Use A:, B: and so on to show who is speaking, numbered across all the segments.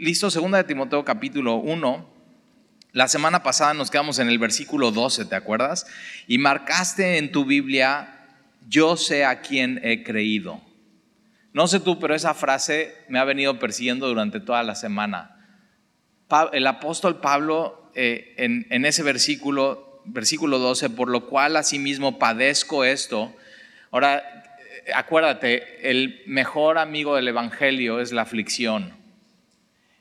A: Listo, segunda de Timoteo capítulo 1. La semana pasada nos quedamos en el versículo 12, ¿te acuerdas? Y marcaste en tu Biblia, yo sé a quién he creído. No sé tú, pero esa frase me ha venido persiguiendo durante toda la semana. El apóstol Pablo eh, en, en ese versículo, versículo 12, por lo cual asimismo padezco esto. Ahora, eh, acuérdate, el mejor amigo del Evangelio es la aflicción.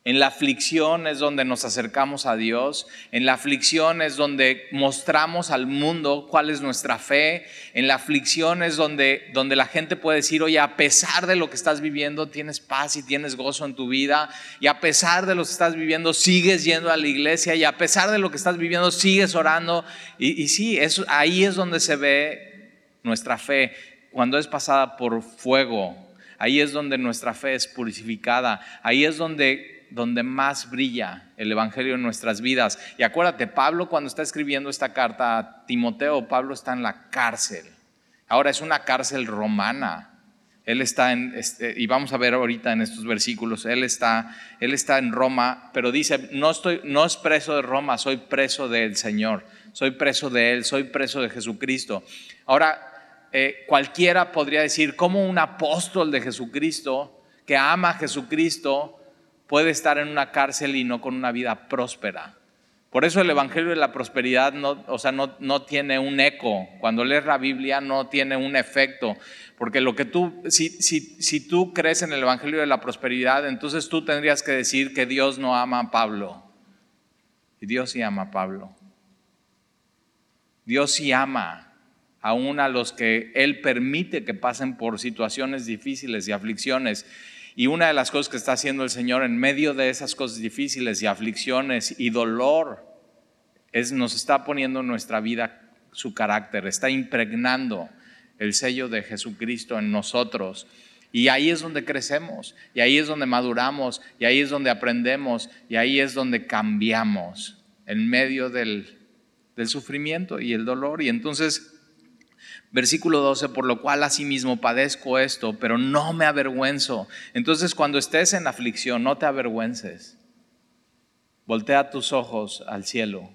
A: En la aflicción es donde nos acercamos a Dios. En la aflicción es donde mostramos al mundo cuál es nuestra fe. En la aflicción es donde, donde la gente puede decir, oye, a pesar de lo que estás viviendo, tienes paz y tienes gozo en tu vida. Y a pesar de lo que estás viviendo, sigues yendo a la iglesia. Y a pesar de lo que estás viviendo, sigues orando. Y, sí, ahí es donde se ve nuestra fe. Cuando es pasada por fuego. Ahí es donde nuestra fe es purificada. Ahí es donde donde más brilla el Evangelio en nuestras vidas. Y acuérdate, Pablo cuando está escribiendo esta carta a Timoteo, Pablo está en la cárcel. Ahora es una cárcel romana. Él está en, este, y vamos a ver ahorita en estos versículos, él está, él está en Roma, pero dice, no, estoy, no es preso de Roma, soy preso del Señor, soy preso de Él, soy preso de Jesucristo. Ahora, eh, cualquiera podría decir, ¿cómo un apóstol de Jesucristo que ama a Jesucristo puede estar en una cárcel y no con una vida próspera. Por eso el Evangelio de la Prosperidad no, o sea, no, no, tiene un eco. Cuando lees la Biblia no tiene un efecto. Porque lo que tú, si, si, si tú crees en el Evangelio de la Prosperidad, entonces tú tendrías que decir que Dios no ama a Pablo. Y Dios sí ama a Pablo. Dios sí ama aún a los que Él permite que pasen por situaciones difíciles y aflicciones. Y una de las cosas que está haciendo el Señor en medio de esas cosas difíciles y aflicciones y dolor es nos está poniendo en nuestra vida su carácter, está impregnando el sello de Jesucristo en nosotros. Y ahí es donde crecemos, y ahí es donde maduramos, y ahí es donde aprendemos, y ahí es donde cambiamos en medio del, del sufrimiento y el dolor. Y entonces Versículo 12, por lo cual asimismo padezco esto, pero no me avergüenzo. Entonces cuando estés en aflicción, no te avergüences. Voltea tus ojos al cielo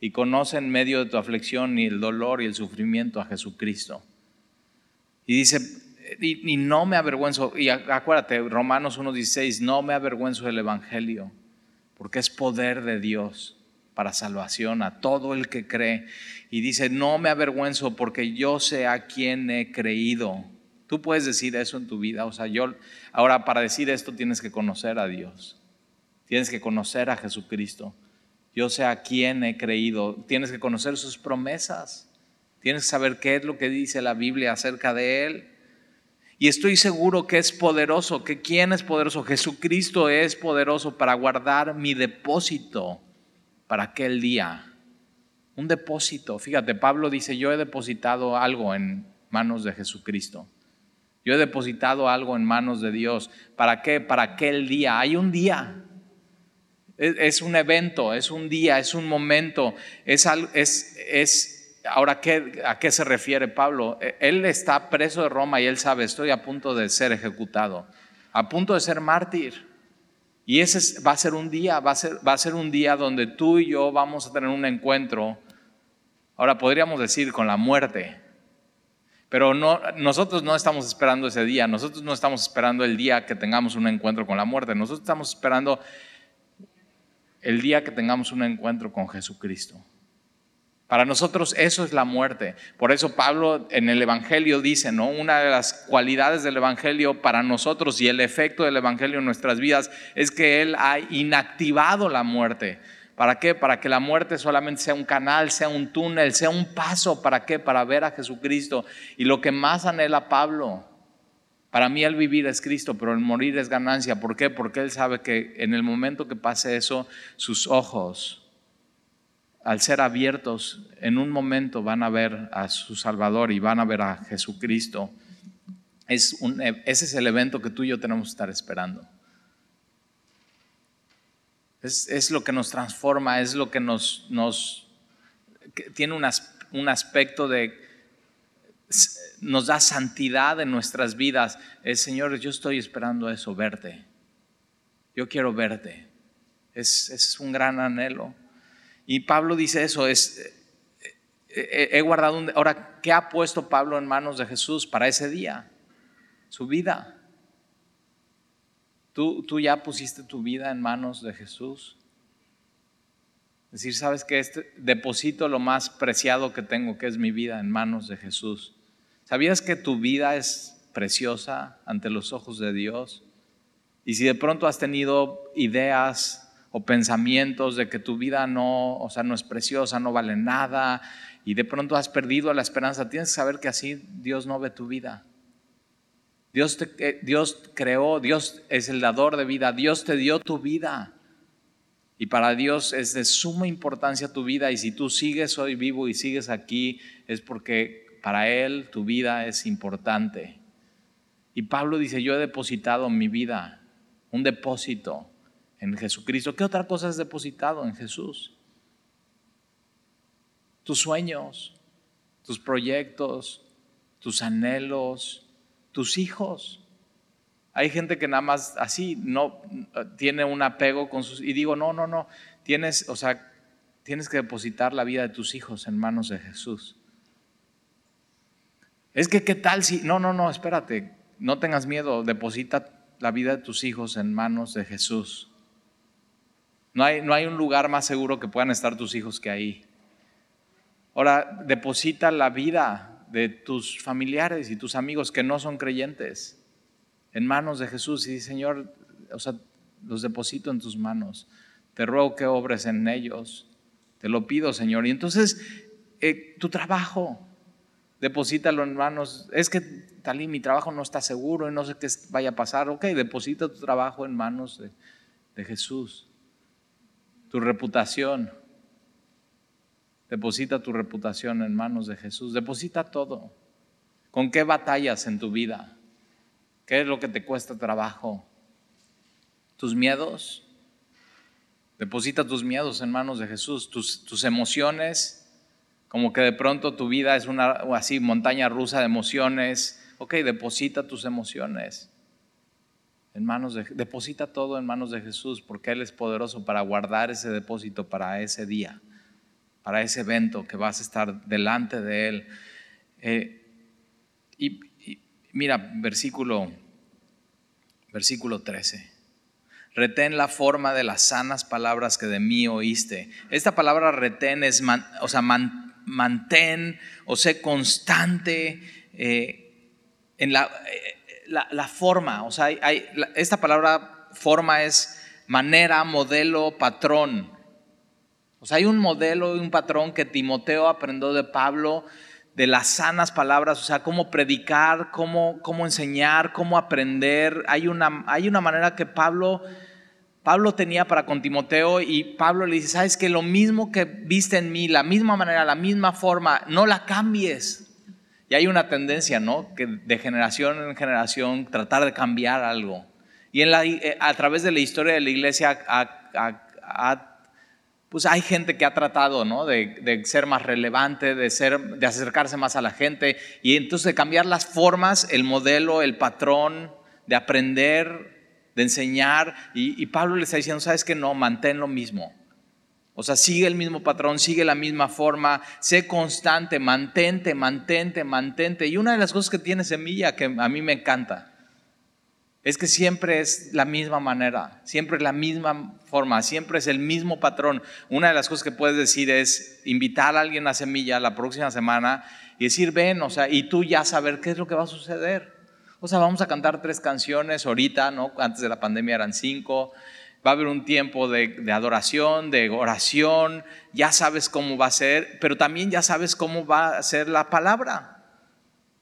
A: y conoce en medio de tu aflicción y el dolor y el sufrimiento a Jesucristo. Y dice, y, no me avergüenzo, y acuérdate, Romanos 1.16, no me avergüenzo del Evangelio, porque es poder de Dios para salvación a todo el que cree. Y dice, no me avergüenzo porque yo sé a quién he creído. Tú puedes decir eso en tu vida. O sea, yo, ahora para decir esto tienes que conocer a Dios. Tienes que conocer a Jesucristo. Yo sé a quién he creído. Tienes que conocer sus promesas. Tienes que saber qué es lo que dice la Biblia acerca de Él. Y estoy seguro que es poderoso, que quién es poderoso. Jesucristo es poderoso para guardar mi depósito para aquel día. Un depósito. Fíjate, Pablo dice, yo he depositado algo en manos de Jesucristo. Yo he depositado algo en manos de Dios. ¿Para qué? Para aquel día. Hay un día. Es, un evento, es un día, es un momento. Es, es, es ahora, ¿qué, ¿a qué se refiere Pablo? E, él está preso de Roma y él sabe, estoy a punto de ser ejecutado, a punto de ser mártir. Y ese va a ser un día, va a ser, va a ser un día donde tú y yo vamos a tener un encuentro, ahora podríamos decir con la muerte, pero no, nosotros no estamos esperando ese día, nosotros no estamos esperando el día que tengamos un encuentro con la muerte, nosotros estamos esperando el día que tengamos un encuentro con Jesucristo. Para nosotros eso es la muerte. Por eso Pablo en el Evangelio dice, ¿no? Una de las cualidades del Evangelio para nosotros y el efecto del Evangelio en nuestras vidas es que Él ha inactivado la muerte. ¿Para qué? Para que la muerte solamente sea un canal, sea un túnel, sea un paso. ¿Para qué? Para ver a Jesucristo. Y lo que más anhela Pablo, para mí el vivir es Cristo, pero el morir es ganancia. ¿Por qué? Porque Él sabe que en el momento que pase eso, sus ojos al ser abiertos, en un momento van a ver a su Salvador y van a ver a Jesucristo. Es un, ese es el evento que tú y yo tenemos que estar esperando. Es, lo que nos transforma, es lo que nos, tiene un, aspecto de, nos da santidad en nuestras vidas. El Señor, yo estoy esperando eso, verte. Yo quiero verte. Es, es un gran anhelo. Y Pablo dice eso, es, eh, eh, he guardado un... Ahora, ¿qué ha puesto Pablo en manos de Jesús para ese día? Su vida. ¿Tú, tú ya pusiste tu vida en manos de Jesús? Es decir, sabes que este, deposito lo más preciado que tengo, que es mi vida, en manos de Jesús. ¿Sabías que tu vida es preciosa ante los ojos de Dios? Y si de pronto has tenido ideas o pensamientos de que tu vida no, o sea, no es preciosa, no vale nada, y de pronto has perdido la esperanza, tienes que saber que así Dios no ve tu vida. Dios, te, eh, Dios creó, Dios es el dador de vida, Dios te dio tu vida. Y para Dios es de suma importancia tu vida y si tú sigues hoy vivo y sigues aquí es porque para Él tu vida es importante. Y Pablo dice, yo he depositado mi vida, un depósito en Jesucristo. ¿Qué otra cosa has depositado en Jesús? Tus sueños, tus proyectos, tus anhelos, tus hijos. Hay gente que nada más así no tiene un apego con sus y digo, "No, no, no, tienes, o sea, tienes que depositar la vida de tus hijos en manos de Jesús." Es que qué tal si No, no, no, espérate, no tengas miedo, deposita la vida de tus hijos en manos de Jesús. No hay, no hay un lugar más seguro que puedan estar tus hijos que ahí. Ahora, deposita la vida de tus familiares y tus amigos que no son creyentes en manos de Jesús y Señor, o sea, los deposito en tus manos. Te ruego que obres en ellos. Te lo pido, Señor. Y entonces, eh, tu trabajo, deposítalo en manos. Es que, Talí, mi trabajo no está seguro y no sé qué vaya a pasar. Ok, deposita tu trabajo en manos de, de Jesús tu reputación. Deposita tu reputación en manos de Jesús. Deposita todo. ¿Con qué batallas en tu vida? ¿Qué es lo que te cuesta trabajo? ¿Tus miedos? Deposita tus miedos en manos de Jesús. Tus, tus emociones, como que de pronto tu vida es una así montaña rusa de emociones. Ok, deposita tus emociones en manos de, deposita todo en manos de Jesús porque Él es poderoso para guardar ese depósito para ese día, para ese evento que vas a estar delante de Él. Eh, y, mira, versículo, versículo 13. Retén la forma de las sanas palabras que de mí oíste. Esta palabra retén es, o sea, mantén o sé constante eh, en la... Eh, la, forma, o sea, hay, esta palabra forma es manera, modelo, patrón. O sea, hay un modelo y un patrón que Timoteo aprendió de Pablo, de las sanas palabras, o sea, cómo predicar, cómo, cómo enseñar, cómo aprender. Hay una, hay una manera que Pablo, Pablo tenía para con Timoteo y Pablo le dice, sabes que lo mismo que viste en mí, la misma manera, la misma forma, no la cambies. Y hay una tendencia, ¿no? Que de generación en generación tratar de cambiar algo. Y en la, eh, a través de la historia de la iglesia, pues hay gente que ha tratado, ¿no? De, ser más relevante, de, ser, de acercarse más a la gente. Y entonces de cambiar las formas, el modelo, el patrón, de aprender, de enseñar. Y, y Pablo le está diciendo, ¿sabes que No, mantén lo mismo. O sea, sigue el mismo patrón, sigue la misma forma, sé constante, mantente, mantente, mantente. Y una de las cosas que tiene semilla que a mí me encanta es que siempre es la misma manera, siempre es la misma forma, siempre es el mismo patrón. Una de las cosas que puedes decir es invitar a alguien a semilla la próxima semana y decir, ven, o sea, y tú ya saber qué es lo que va a suceder. O sea, vamos a cantar tres canciones ahorita, ¿no? Antes de la pandemia eran cinco va a haber un tiempo de, adoración, de oración, ya sabes cómo va a ser, pero también ya sabes cómo va a ser la palabra.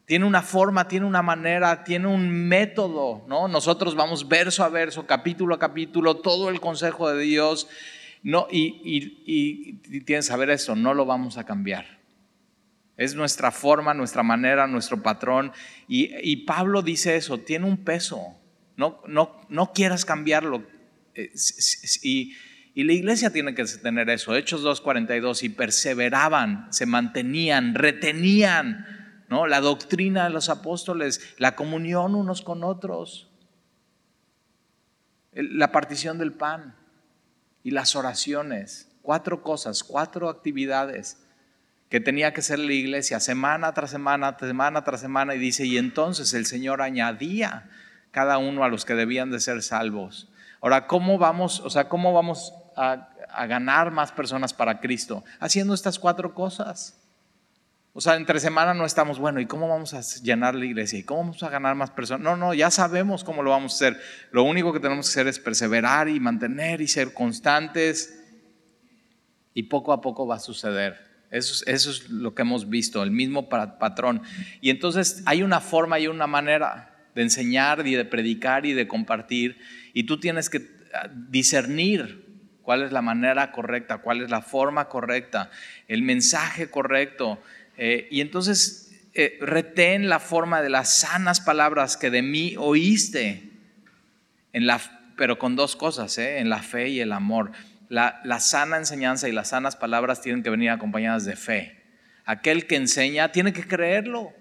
A: Tiene una forma, tiene una manera, tiene un método, ¿no? Nosotros vamos verso a verso, capítulo a capítulo, todo el consejo de Dios, no, y, tienes que saber eso, no lo vamos a cambiar. Es nuestra forma, nuestra manera, nuestro patrón. Y, Pablo dice eso, tiene un peso. No, no, no quieras cambiarlo, eh, y, la iglesia tiene que tener eso. Hechos 2.42, y perseveraban, se mantenían, retenían ¿no? la doctrina de los apóstoles, la comunión unos con otros. La partición del pan y las oraciones. Cuatro cosas, cuatro actividades que tenía que ser la iglesia semana tras semana, semana tras semana. Y dice, y entonces el Señor añadía cada uno a los que debían de ser salvos. Ahora, ¿cómo vamos, o sea, cómo vamos a, ganar más personas para Cristo? Haciendo estas cuatro cosas. O sea, entre semana no estamos, bueno, ¿y cómo vamos a llenar la iglesia? ¿Y cómo vamos a ganar más personas? No, no, ya sabemos cómo lo vamos a hacer. Lo único que tenemos que hacer es perseverar y mantener y ser constantes. Y poco a poco va a suceder. Eso es lo que hemos visto, el mismo patrón. Y entonces hay una forma y una manera de enseñar y de predicar y de compartir. Y tú tienes que ah, discernir cuál es la manera correcta, cuál es la forma correcta, el mensaje correcto eh, y entonces eh, retén la forma de las sanas palabras que de mí oíste, pero con dos cosas, eh, en la fe y el amor. La, la sana enseñanza y las sanas palabras tienen que venir acompañadas de fe. Aquel que enseña tiene que creerlo.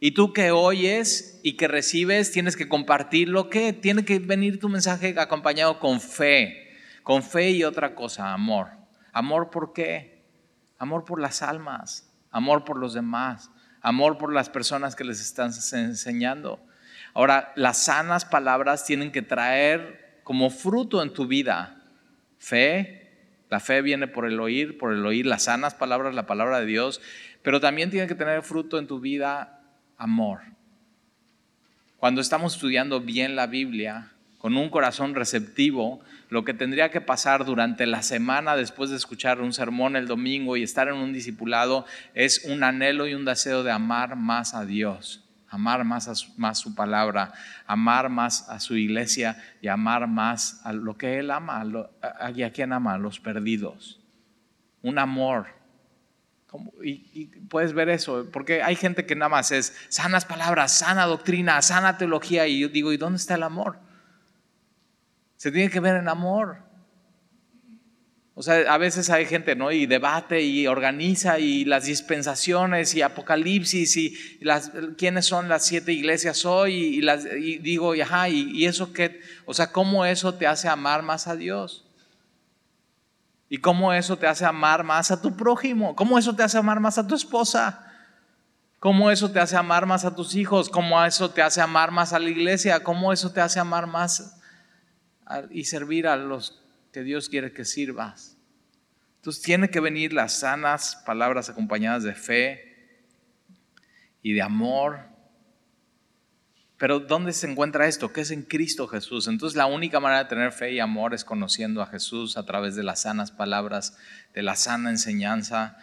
A: Y tú que oyes y que recibes, tienes que compartirlo. ¿Qué? Tiene que venir tu mensaje acompañado con fe. Con fe y otra cosa, amor. ¿Amor por qué? Amor por las almas amor por los demás, amor por las personas que les están enseñando. Ahora, las sanas palabras tienen que traer como fruto en tu vida fe. La fe viene por el oír, por el oír las sanas palabras, la palabra de Dios, pero también tiene que tener fruto en tu vida amor. Cuando estamos estudiando bien la Biblia, con un corazón receptivo, lo que tendría que pasar durante la semana después de escuchar un sermón el domingo y estar en un discipulado es un anhelo y un deseo de amar más a Dios, amar más a su, más su palabra, amar más a su iglesia y amar más a lo que Él ama, a, a, quien ama, a los perdidos. Un amor. Y, y, puedes ver eso, porque hay gente que nada más es sanas palabras, sana doctrina, sana teología, y yo digo, ¿y dónde está el amor? Se tiene que ver en amor. O sea, a veces hay gente, ¿no? Y debate y organiza y las dispensaciones y apocalipsis y, las, quiénes son las siete iglesias hoy y, las, y digo, y, ajá, y, y eso qué, o sea, ¿cómo eso te hace amar más a Dios? ¿Y cómo eso te hace amar más a tu prójimo? ¿Cómo eso te hace amar más a tu esposa? ¿Cómo eso te hace amar más a tus hijos? ¿Cómo eso te hace amar más a la iglesia? ¿Cómo eso te hace amar más y servir a los que Dios quiere que sirvas. Entonces tiene que venir las sanas palabras acompañadas de fe y de amor. Pero ¿dónde se encuentra esto? ¿Qué es en Cristo Jesús? Entonces la única manera de tener fe y amor es conociendo a Jesús a través de las sanas palabras, de la sana enseñanza,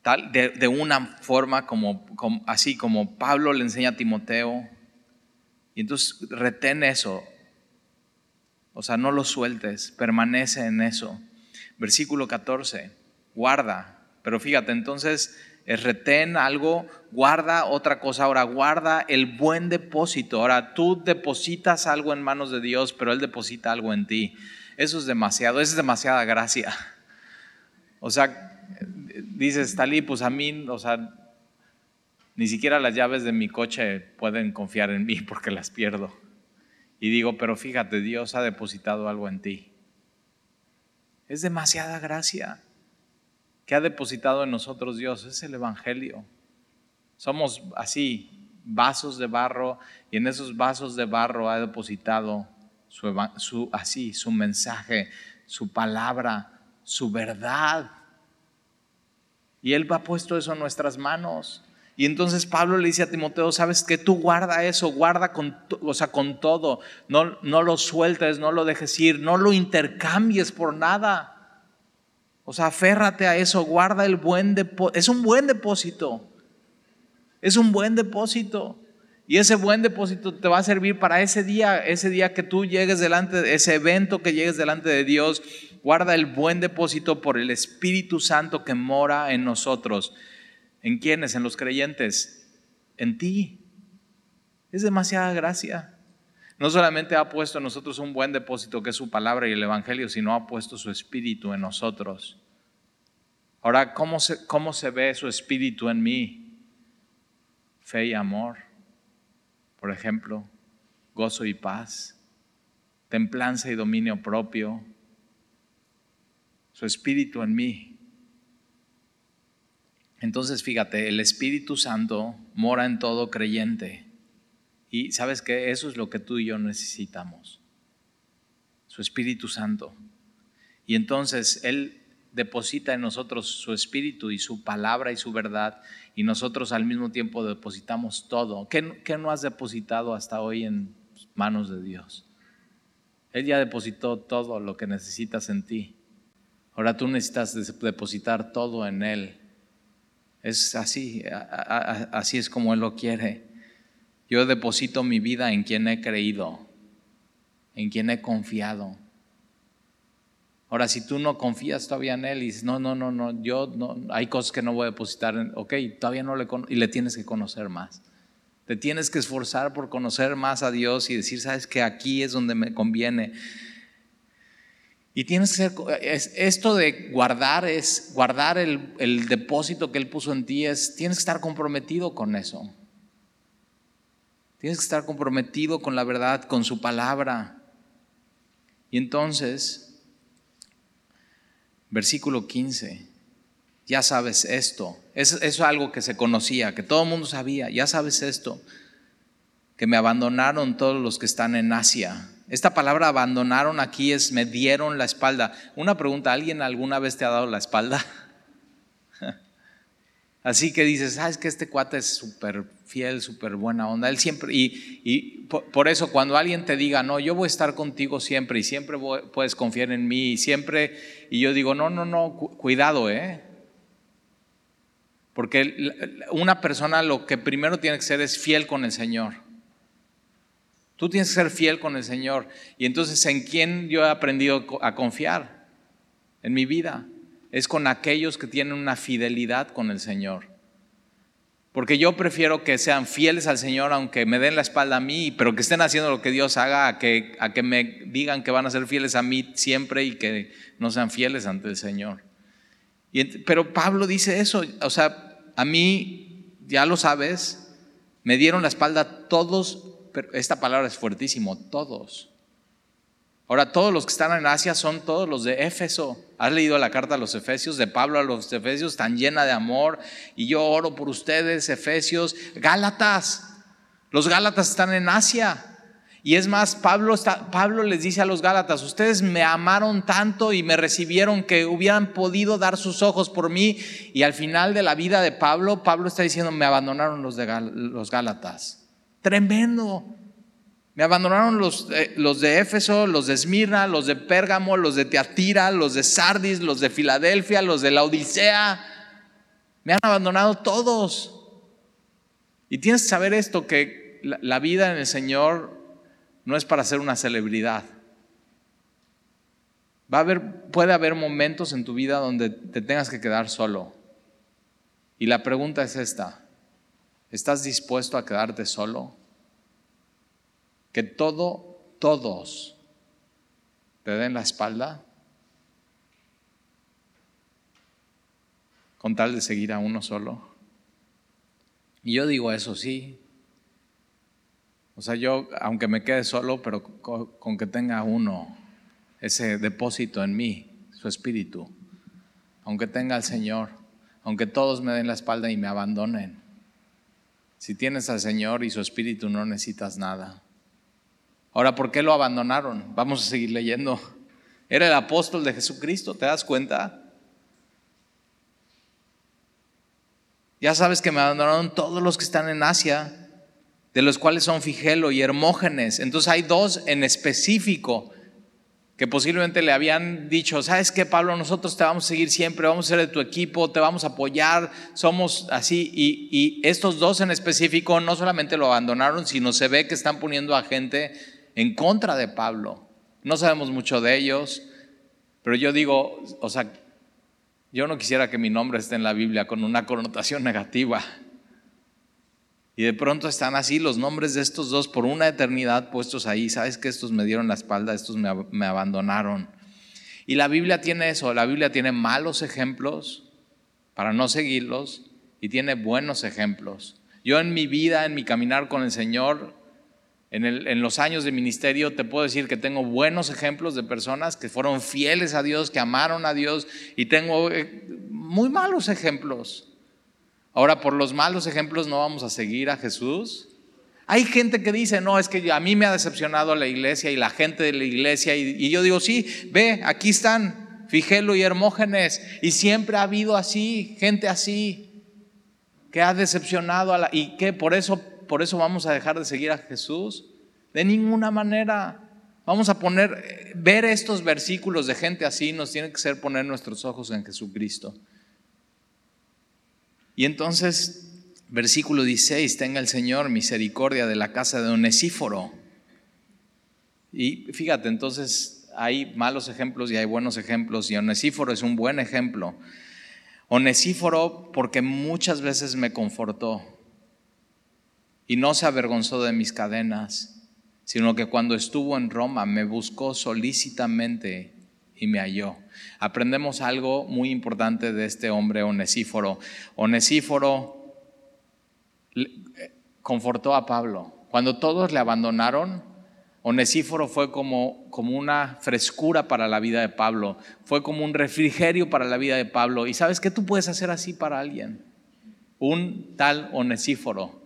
A: tal, de, una forma como, así como Pablo le enseña a Timoteo. Y entonces retén eso, o sea, no lo sueltes, permanece en eso. Versículo 14, guarda. Pero fíjate, entonces es retén algo, guarda otra cosa. Ahora, guarda el buen depósito. Ahora, tú depositas algo en manos de Dios, pero Él deposita algo en ti. Eso es demasiado, eso es demasiada gracia. O sea, dices, Talí, pues a mí, o sea, ni siquiera las llaves de mi coche pueden confiar en mí porque las pierdo. Y digo, pero fíjate, Dios ha depositado algo en ti. Es demasiada gracia que ha depositado en nosotros Dios. Es el Evangelio. Somos así, vasos de barro, y en esos vasos de barro ha depositado su, así, su mensaje, su palabra, su verdad. Y Él ha puesto eso en nuestras manos. Y entonces Pablo le dice a Timoteo, sabes que tú guarda eso, guarda con, o sea, con todo, no, no lo sueltes, no lo dejes ir, no lo intercambies por nada. O sea, aférrate a eso, guarda el buen depósito. Es un buen depósito. Es un buen depósito. Y ese buen depósito te va a servir para ese día, ese día que tú llegues delante, de ese evento que llegues delante de Dios. Guarda el buen depósito por el Espíritu Santo que mora en nosotros. ¿En quiénes? En los creyentes. En ti. Es demasiada gracia. No solamente ha puesto en nosotros un buen depósito que es su palabra y el Evangelio, sino ha puesto su espíritu en nosotros. Ahora, ¿cómo se, cómo se ve su espíritu en mí? Fe y amor, por ejemplo, gozo y paz, templanza y dominio propio, su espíritu en mí. Entonces, fíjate, el Espíritu Santo mora en todo creyente. Y sabes que eso es lo que tú y yo necesitamos. Su Espíritu Santo. Y entonces Él deposita en nosotros su Espíritu y su palabra y su verdad. Y nosotros al mismo tiempo depositamos todo. ¿Qué, qué no has depositado hasta hoy en manos de Dios? Él ya depositó todo lo que necesitas en ti. Ahora tú necesitas depositar todo en Él es así, así es como Él lo quiere. Yo deposito mi vida en quien he creído, en quien he confiado. Ahora, si tú no confías todavía en Él y dices, no, no, no, no, yo no, hay cosas que no voy a depositar en, ok, todavía no le, y le tienes que conocer más. Te tienes que esforzar por conocer más a Dios y decir, sabes que aquí es donde me conviene. Y tienes que ser, esto de guardar es, guardar el, el, depósito que Él puso en ti, es, tienes que estar comprometido con eso. Tienes que estar comprometido con la verdad, con su palabra. Y entonces, versículo 15, ya sabes esto. Eso es algo que se conocía, que todo el mundo sabía. Ya sabes esto, que me abandonaron todos los que están en Asia esta palabra abandonaron aquí es me dieron la espalda. Una pregunta, ¿alguien alguna vez te ha dado la espalda? Así que dices, sabes que este cuate es súper fiel, súper buena onda. Él siempre, y, por, eso cuando alguien te diga, no, yo voy a estar contigo siempre y siempre puedes confiar en mí y siempre, y yo digo, no, no, no, cuidado, ¿eh? Porque una persona lo que primero tiene que ser es fiel con el Señor. Tú tienes que ser fiel con el Señor. Y entonces, ¿en quién yo he aprendido a confiar? En mi vida. Es con aquellos que tienen una fidelidad con el Señor. Porque yo prefiero que sean fieles al Señor, aunque me den la espalda a mí, pero que estén haciendo lo que Dios haga, a que, a que me digan que van a ser fieles a mí siempre y que no sean fieles ante el Señor. Pero Pablo dice eso, o sea, a mí, ya lo sabes, me dieron la espalda todos pero esta palabra es fuertísimo, todos. Ahora, todos los que están en Asia son todos los de Éfeso. ¿Has leído la carta a los Efesios, de Pablo a los Efesios, tan llena de amor? Y yo oro por ustedes, Efesios. Gálatas. Los Gálatas están en Asia. Y es más, Pablo, está, Pablo les dice a los Gálatas, ustedes me amaron tanto y me recibieron que hubieran podido dar sus ojos por mí. Y al final de la vida de Pablo, Pablo está diciendo, me abandonaron los, de los Gálatas. Tremendo. Me abandonaron los, eh, los de Éfeso, los de Esmirna, los de Pérgamo, los de Teatira, los de Sardis, los de Filadelfia, los de la Odisea. Me han abandonado todos. Y tienes que saber esto, que la, vida en el Señor no es para ser una celebridad. Va a haber, puede haber momentos en tu vida donde te tengas que quedar solo. Y la pregunta es esta. ¿Estás dispuesto a quedarte solo? Que todo, todos te den la espalda con tal de seguir a uno solo. Y yo digo eso sí. O sea, yo, aunque me quede solo, pero con, que tenga uno ese depósito en mí, su espíritu, aunque tenga al Señor, aunque todos me den la espalda y me abandonen, si tienes al Señor y su Espíritu no necesitas nada. Ahora, ¿por qué lo abandonaron? Vamos a seguir leyendo. Era el apóstol de Jesucristo, ¿te das cuenta? Ya sabes que me abandonaron todos los que están en Asia, de los cuales son Figelo y Hermógenes. Entonces hay dos en específico que posiblemente le habían dicho, ¿sabes qué, Pablo? Nosotros te vamos a seguir siempre, vamos a ser de tu equipo, te vamos a apoyar, somos así. Y, estos dos en específico no solamente lo abandonaron, sino se ve que están poniendo a gente en contra de Pablo. No sabemos mucho de ellos, pero yo digo, o sea, yo no quisiera que mi nombre esté en la Biblia con una connotación negativa. Y de pronto están así los nombres de estos dos por una eternidad puestos ahí. Sabes que estos me dieron la espalda, estos me, abandonaron. Y la Biblia tiene eso, la Biblia tiene malos ejemplos para no seguirlos y tiene buenos ejemplos. Yo en mi vida, en mi caminar con el Señor, En, los años de ministerio te puedo decir que tengo buenos ejemplos de personas que fueron fieles a Dios, que amaron a Dios, y tengo eh, muy malos ejemplos. Ahora, por los malos ejemplos no vamos a seguir a Jesús. Hay gente que dice, no, es que a mí me ha decepcionado la iglesia y la gente de la iglesia, y, yo digo, sí, ve, aquí están Figelo y Hermógenes, y siempre ha habido así, gente así, que ha decepcionado a la... ¿Y qué? Por eso por eso vamos a dejar de seguir a Jesús. De ninguna manera. Vamos a poner, ver estos versículos de gente así nos tiene que ser poner nuestros ojos en Jesucristo. Y entonces, versículo 16, tenga el Señor misericordia de la casa de Onesíforo. Y fíjate, entonces hay malos ejemplos y hay buenos ejemplos, y Onesíforo es un buen ejemplo. Onesíforo porque muchas veces me confortó y no se avergonzó de mis cadenas, sino que cuando estuvo en Roma me buscó solícitamente y me halló. Aprendemos algo muy importante de este hombre Onesíforo. Onesíforo eh, confortó a Pablo. Cuando todos le abandonaron, Onesíforo fue como, como una frescura para la vida de Pablo, fue como un refrigerio para la vida de Pablo. ¿Y sabes qué tú puedes hacer así para alguien? Un tal Onesíforo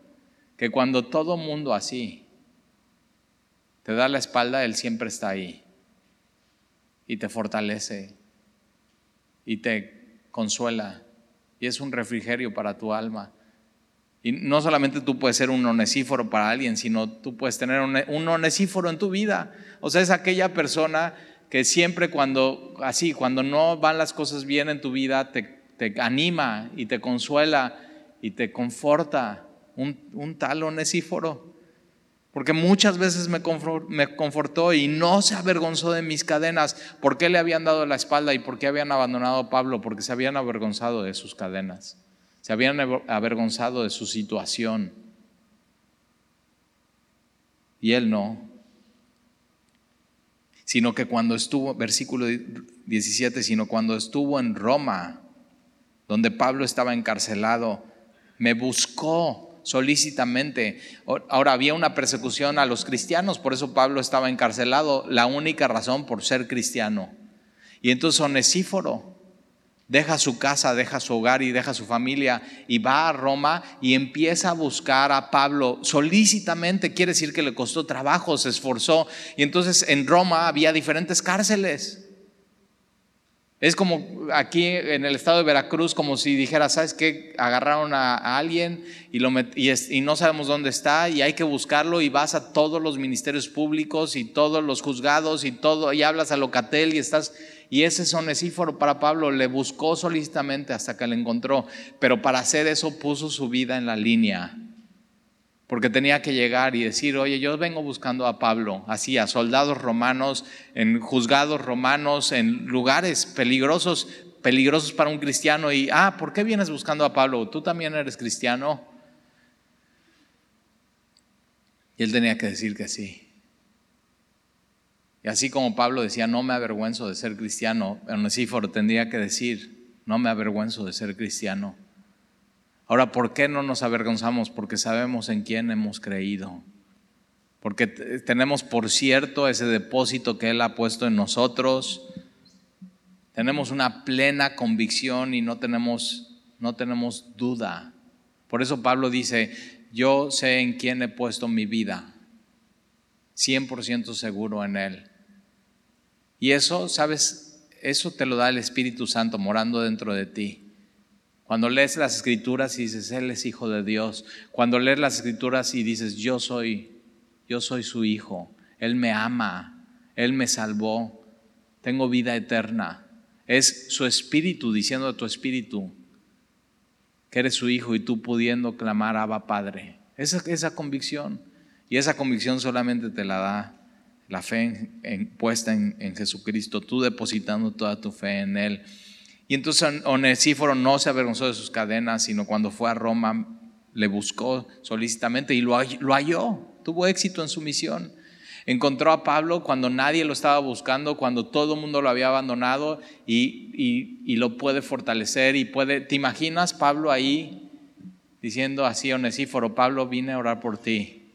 A: que cuando todo mundo así te da la espalda, Él siempre está ahí y te fortalece y te consuela y es un refrigerio para tu alma. Y no solamente tú puedes ser un onesíforo para alguien, sino tú puedes tener un, onesíforo en tu vida. O sea, es aquella persona que siempre cuando, así, cuando no van las cosas bien en tu vida, te, te anima y te consuela y te conforta un, tal onesíforo. Porque muchas veces me, confortó y no se avergonzó de mis cadenas. ¿Por qué le habían dado la espalda y por qué habían abandonado a Pablo? Porque se habían avergonzado de sus cadenas. Se habían avergonzado de su situación. Y él no. Sino que cuando estuvo, versículo 17, sino cuando estuvo en Roma, donde Pablo estaba encarcelado, me buscó solícitamente. Ahora había una persecución a los cristianos, por eso Pablo estaba encarcelado, la única razón por ser cristiano. Y entonces Onesíforo deja su casa, deja su hogar y deja su familia y va a Roma y empieza a buscar a Pablo solícitamente, quiere decir que le costó trabajo, se esforzó. Y entonces en Roma había diferentes cárceles. Es como aquí en el estado de Veracruz, como si dijera, ¿sabes qué? Agarraron a, alguien y, y, no sabemos dónde está y hay que buscarlo y vas a todos los ministerios públicos y todos los juzgados y todo, y hablas a Locatel y estás... Y ese sonesíforo para Pablo le buscó solícitamente hasta que le encontró, pero para hacer eso puso su vida en la línea porque tenía que llegar y decir, oye, yo vengo buscando a Pablo, así, a soldados romanos, en juzgados romanos, en lugares peligrosos, peligrosos para un cristiano, y, ah, ¿por qué vienes buscando a Pablo? ¿Tú también eres cristiano? Y él tenía que decir que sí. Y así como Pablo decía, no me avergüenzo de ser cristiano, Onesíforo tendría que decir, no me avergüenzo de ser cristiano. Ahora, ¿por qué no nos avergonzamos? Porque sabemos en quién hemos creído. Porque tenemos por cierto ese depósito que Él ha puesto en nosotros. Tenemos una plena convicción y no tenemos, no tenemos duda. Por eso Pablo dice, yo sé en quién he puesto mi vida. 100% seguro en Él. Y eso, ¿sabes? Eso te lo da el Espíritu Santo morando dentro de ti. Cuando lees las escrituras y dices, Él es hijo de Dios. Cuando lees las escrituras y dices, yo soy, yo soy su hijo. Él me ama. Él me salvó. Tengo vida eterna. Es su espíritu diciendo a tu espíritu que eres su hijo y tú pudiendo clamar Abba Padre. Esa, esa convicción. Y esa convicción solamente te la da la fe puesta en, en Jesucristo, tú depositando toda tu fe en Él. Y entonces Onesíforo no se avergonzó de sus cadenas, sino cuando fue a Roma le buscó solícitamente y lo, halló, tuvo éxito en su misión. Encontró a Pablo cuando nadie lo estaba buscando, cuando todo el mundo lo había abandonado y, y, lo puede fortalecer y puede, ¿te imaginas Pablo ahí diciendo así, Onesíforo, Pablo, vine a orar por ti.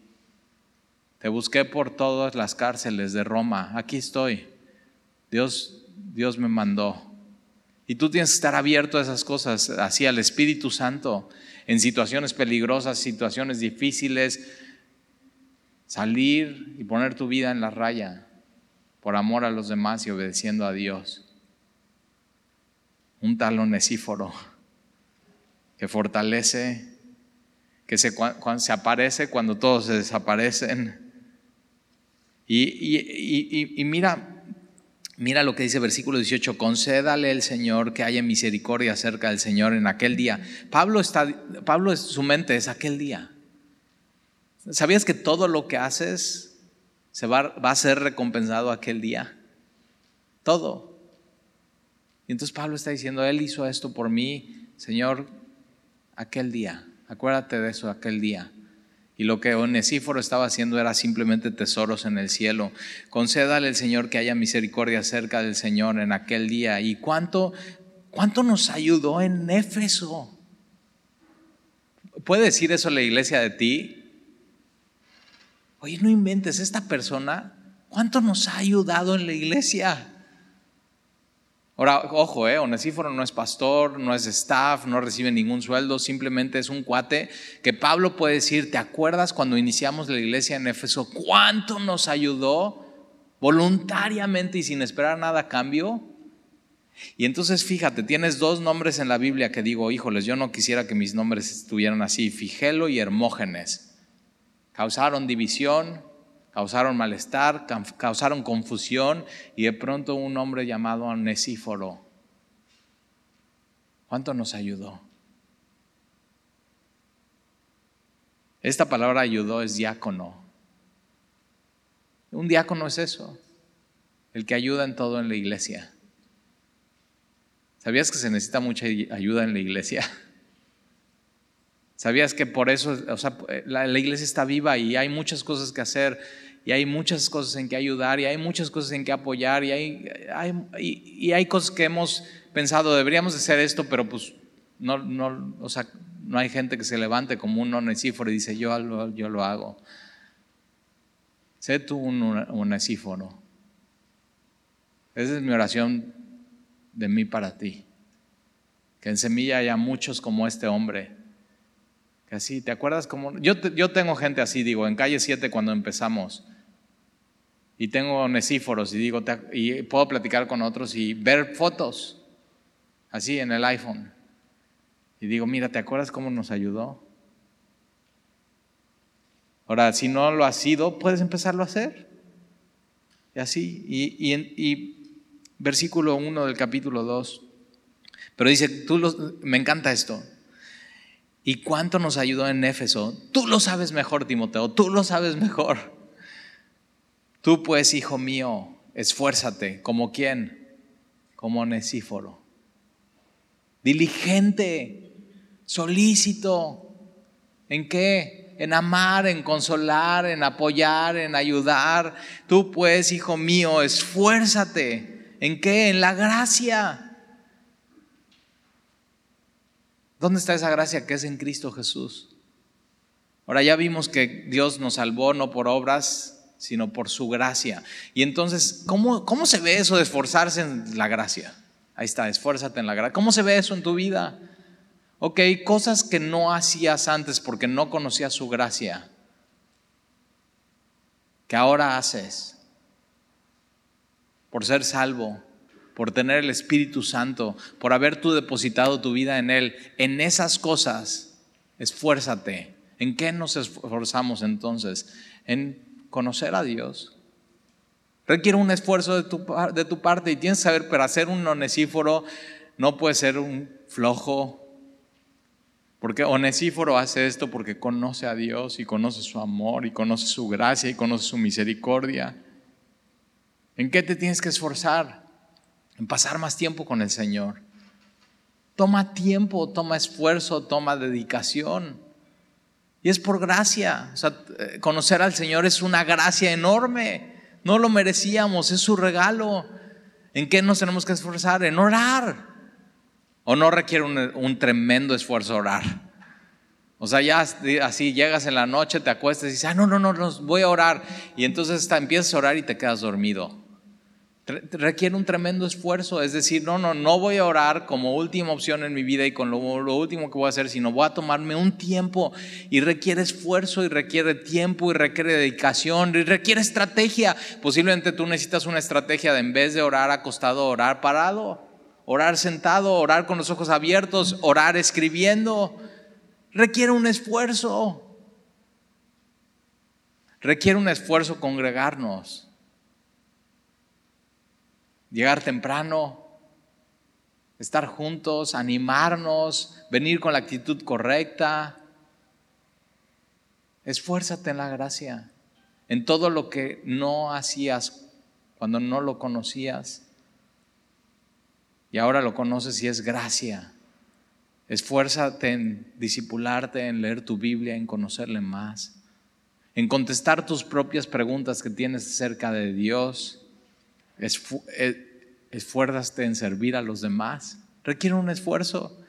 A: Te busqué por todas las cárceles de Roma. Aquí estoy. Dios, Dios me mandó. Y tú tienes que estar abierto a esas cosas, así al Espíritu Santo, en situaciones peligrosas, situaciones difíciles, salir y poner tu vida en la raya por amor a los demás y obedeciendo a Dios. Un tal onesíforo que fortalece, que se, aparece cuando todos se desaparecen. Y mira, Mira lo que dice versículo 18, concédale el Señor que haya misericordia acerca del Señor en aquel día. Pablo está, Pablo su mente es aquel día. ¿Sabías que todo lo que haces se va, va a ser recompensado aquel día? Todo. Y entonces Pablo está diciendo, Él hizo esto por mí, Señor, aquel día. Acuérdate de eso, aquel día. Y lo que Onesíforo estaba haciendo era simplemente tesoros en el cielo. Concédale el Señor que haya misericordia cerca del Señor en aquel día. ¿Y cuánto, cuánto nos ayudó en Éfeso? ¿Puede decir eso la iglesia de ti? Oye, no inventes, esta persona, ¿cuánto nos ha ayudado en la iglesia? Ahora, ojo, eh, Onesíforo no es pastor, no es staff, no recibe ningún sueldo, simplemente es un cuate que Pablo puede decir, ¿te acuerdas cuando iniciamos la iglesia en Éfeso? ¿Cuánto nos ayudó voluntariamente y sin esperar nada a cambio? Y entonces fíjate, tienes dos nombres en la Biblia que digo, híjoles, yo no quisiera que mis nombres estuvieran así, Figelo y Hermógenes. Causaron división, causaron malestar, causaron confusión y de pronto un hombre llamado Anesíforo. ¿Cuánto nos ayudó? Esta palabra ayudó es diácono. Un diácono es eso, el que ayuda en todo en la iglesia. ¿Sabías que se necesita mucha ayuda en la iglesia? ¿Sabías que por eso, o sea, la, iglesia está viva y hay muchas cosas que hacer y hay muchas cosas en que ayudar y hay muchas cosas en que apoyar y hay, y, hay cosas que hemos pensado, deberíamos hacer esto, pero pues no, no, o sea, no hay gente que se levante como un onesíforo y dice, yo lo, yo lo hago. Sé tú un onesíforo. Esa es mi oración de mí para ti. Que en semilla haya muchos como este hombre que así, ¿te acuerdas cómo? Yo, yo tengo gente así, digo, en calle 7 cuando empezamos. Y tengo nesíforos y digo, y puedo platicar con otros y ver fotos, así en el iPhone. Y digo, mira, ¿te acuerdas cómo nos ayudó? Ahora, si no lo has sido, puedes empezarlo a hacer. Y así, y, y, versículo 1 del capítulo 2. Pero dice, tú me encanta esto. ¿Y cuánto nos ayudó en Éfeso? Tú lo sabes mejor, Timoteo, tú lo sabes mejor. Tú pues, hijo mío, esfuérzate. ¿Como quién? Como Onesíforo. Diligente, solícito. ¿En qué? En amar, en consolar, en apoyar, en ayudar. Tú pues, hijo mío, esfuérzate. ¿En qué? En la gracia ¿Dónde está esa gracia que es en Cristo Jesús? Ahora ya vimos que Dios nos salvó no por obras, sino por su gracia. Y entonces, ¿cómo, cómo se ve eso de esforzarse en la gracia? Ahí está, esfuérzate en la gracia. ¿Cómo se ve eso en tu vida? Ok, cosas que no hacías antes porque no conocías su gracia, que ahora haces por ser salvo, por tener el Espíritu Santo, por haber tú depositado tu vida en Él. En esas cosas, esfuérzate. ¿En qué nos esforzamos entonces? En conocer a Dios. Requiere un esfuerzo de tu, parte y tienes que saber, para ser un onesíforo no puede ser un flojo. Porque Onesíforo hace esto porque conoce a Dios y conoce su amor y conoce su gracia y conoce su misericordia. ¿En qué te tienes que esforzar? en pasar más tiempo con el Señor. Toma tiempo, toma esfuerzo, toma dedicación. Y es por gracia. O sea, eh, conocer al Señor es una gracia enorme. No lo merecíamos, es su regalo. ¿En qué nos tenemos que esforzar? En orar. ¿O no requiere un, tremendo esfuerzo orar? O sea, ya así llegas en la noche, te acuestas y dices, ah, no, no, no, no voy a orar. Y entonces empiezas a orar y te quedas dormido requiere un tremendo esfuerzo, es decir, no, no, no voy a orar como última opción en mi vida y con lo, último que voy a hacer, sino voy a tomarme un tiempo y requiere esfuerzo y requiere tiempo y requiere dedicación y requiere estrategia. Posiblemente tú necesitas una estrategia de en vez de orar acostado, orar parado, orar sentado, orar con los ojos abiertos, orar escribiendo. Requiere un esfuerzo. Requiere un esfuerzo congregarnos llegar temprano, estar juntos, animarnos, venir con la actitud correcta. Esfuérzate en la gracia, en todo lo que no hacías cuando no lo conocías. Y ahora lo conoces y es gracia. Esfuérzate en discipularte, en leer tu Biblia, en conocerle más, en contestar tus propias preguntas que tienes acerca de Dios eh, esfuérzate en servir a los demás. Requiere un esfuerzo.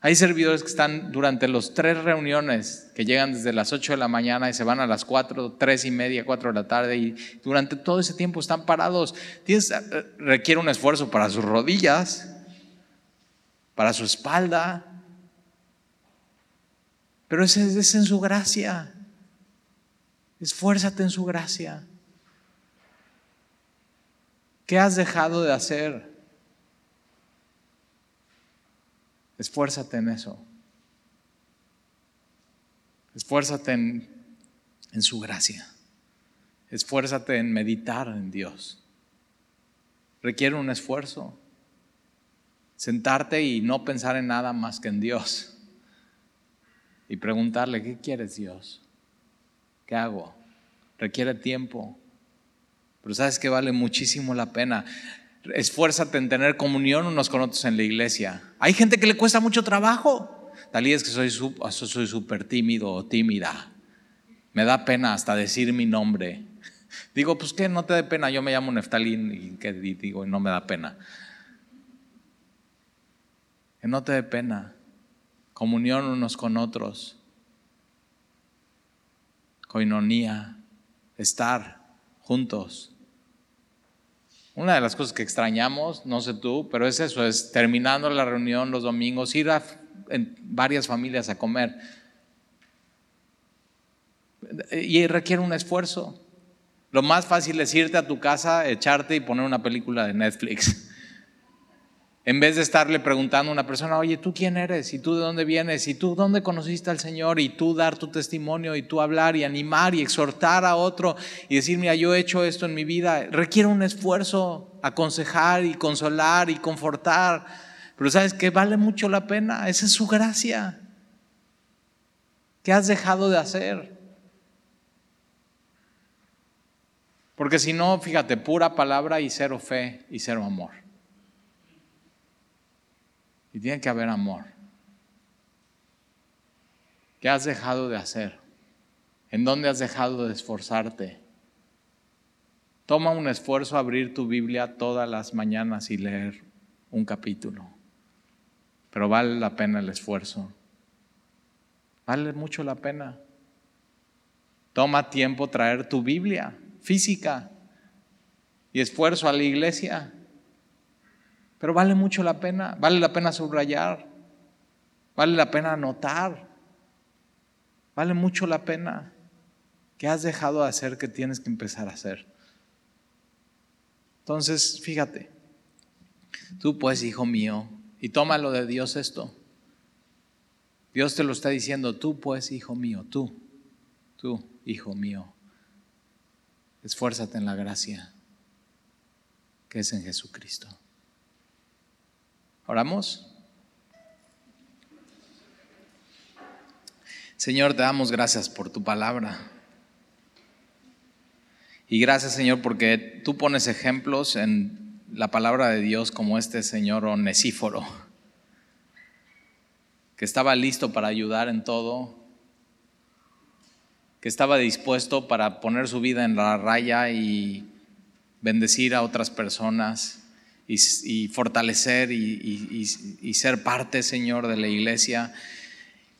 A: Hay servidores que están durante los tres reuniones, que llegan desde las 8 de la mañana y se van a las 4, 3 y media, 4 de la tarde, y durante todo ese tiempo están parados. Tienes, eh, requiere un esfuerzo para sus rodillas, para su espalda, pero ese es en su gracia. Esfuérzate en su gracia. ¿Qué has dejado de hacer? Esfuérzate en eso. Esfuérzate en, su gracia. Esfuérzate en meditar en Dios. Requiere un esfuerzo. Sentarte y no pensar en nada más que en Dios. Y preguntarle, ¿qué quieres Dios? ¿Qué hago? Requiere tiempo. Pero sabes que vale muchísimo la pena. Esfuérzate en tener comunión unos con otros en la iglesia. Hay gente que le cuesta mucho trabajo. Tal es que soy súper tímido o tímida. Me da pena hasta decir mi nombre. Digo, pues que no te dé pena, yo me llamo Neftalín y que digo, no me da pena. Que no te dé pena. Comunión unos con otros. Coinonía. Estar juntos. Una de las cosas que extrañamos, no sé tú, pero es eso, es terminando la reunión los domingos, ir a en varias familias a comer. Y requiere un esfuerzo. Lo más fácil es irte a tu casa, echarte y poner una película de Netflix. En vez de estarle preguntando a una persona, oye, ¿tú quién eres? ¿Y tú de dónde vienes? ¿Y tú dónde conociste al Señor? Y tú dar tu testimonio y tú hablar y animar y exhortar a otro y decir, mira, yo he hecho esto en mi vida. Requiere un esfuerzo, aconsejar y consolar y confortar. Pero sabes que vale mucho la pena. Esa es su gracia. ¿Qué has dejado de hacer? Porque si no, fíjate, pura palabra y cero fe y cero amor. Y tiene que haber amor. ¿Qué has dejado de hacer? ¿En dónde has dejado de esforzarte? Toma un esfuerzo abrir tu Biblia todas las mañanas y leer un capítulo. Pero vale la pena el esfuerzo. Vale mucho la pena. Toma tiempo traer tu Biblia física y esfuerzo a la iglesia. Pero vale mucho la pena, vale la pena subrayar, vale la pena anotar, vale mucho la pena. ¿Qué has dejado de hacer que tienes que empezar a hacer? Entonces, fíjate, tú pues, hijo mío, y tómalo de Dios esto. Dios te lo está diciendo, tú pues, hijo mío, tú, tú, hijo mío, esfuérzate en la gracia que es en Jesucristo. Oramos. Señor, te damos gracias por tu palabra. Y gracias, Señor, porque tú pones ejemplos en la palabra de Dios como este Señor onesíforo, que estaba listo para ayudar en todo, que estaba dispuesto para poner su vida en la raya y bendecir a otras personas y, fortalecer y, ser parte, Señor, de la iglesia.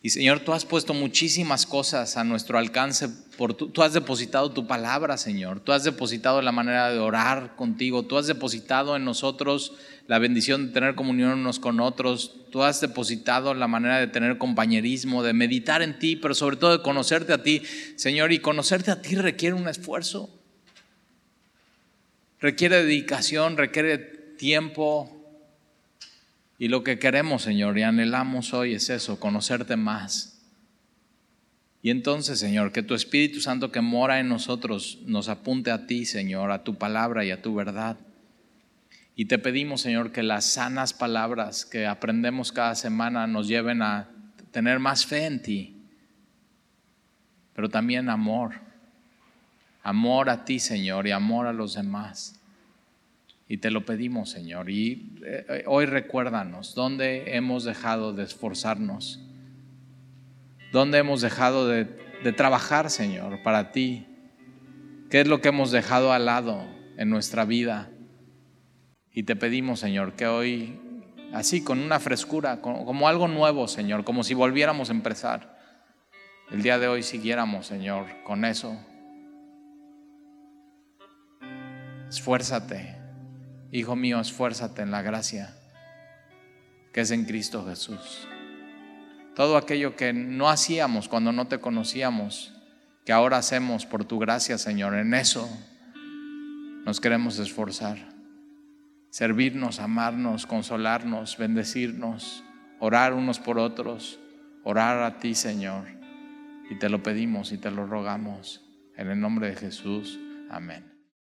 A: Y Señor, tú has puesto muchísimas cosas a nuestro alcance. Por tú has depositado tu palabra, Señor. Tú has depositado la manera de orar contigo. Tú has depositado en nosotros la bendición de tener comunión unos con otros. Tú has depositado la manera de tener compañerismo, de meditar en ti, pero sobre todo de conocerte a ti, Señor. Y conocerte a ti requiere un esfuerzo. Requiere dedicación, requiere tiempo, y lo que queremos, Señor, y anhelamos hoy es eso, conocerte más. Y entonces, Señor, que tu Espíritu Santo que mora en nosotros nos apunte a ti, Señor, a tu palabra y a tu verdad. Y te pedimos, Señor, que las sanas palabras que aprendemos cada semana nos lleven a tener más fe en ti, pero también amor. Amor a ti, Señor, y amor a los demás. Y te lo pedimos, Señor. Y eh, hoy recuérdanos dónde hemos dejado de esforzarnos, dónde hemos dejado de, de trabajar, Señor, para ti. ¿Qué es lo que hemos dejado al lado en nuestra vida? Y te pedimos, Señor, que hoy, así con una frescura, como algo nuevo, Señor, como si volviéramos a empezar, el día de hoy siguiéramos, Señor, con eso. Esfuérzate Hijo mío, esfuérzate en la gracia que es en Cristo Jesús. Todo aquello que no hacíamos cuando no te conocíamos, que ahora hacemos por tu gracia, Señor, en eso nos queremos esforzar. Servirnos, amarnos, consolarnos, bendecirnos, orar unos por otros, orar a ti, Señor. Y te lo pedimos y te lo rogamos. En el nombre de Jesús. Amén.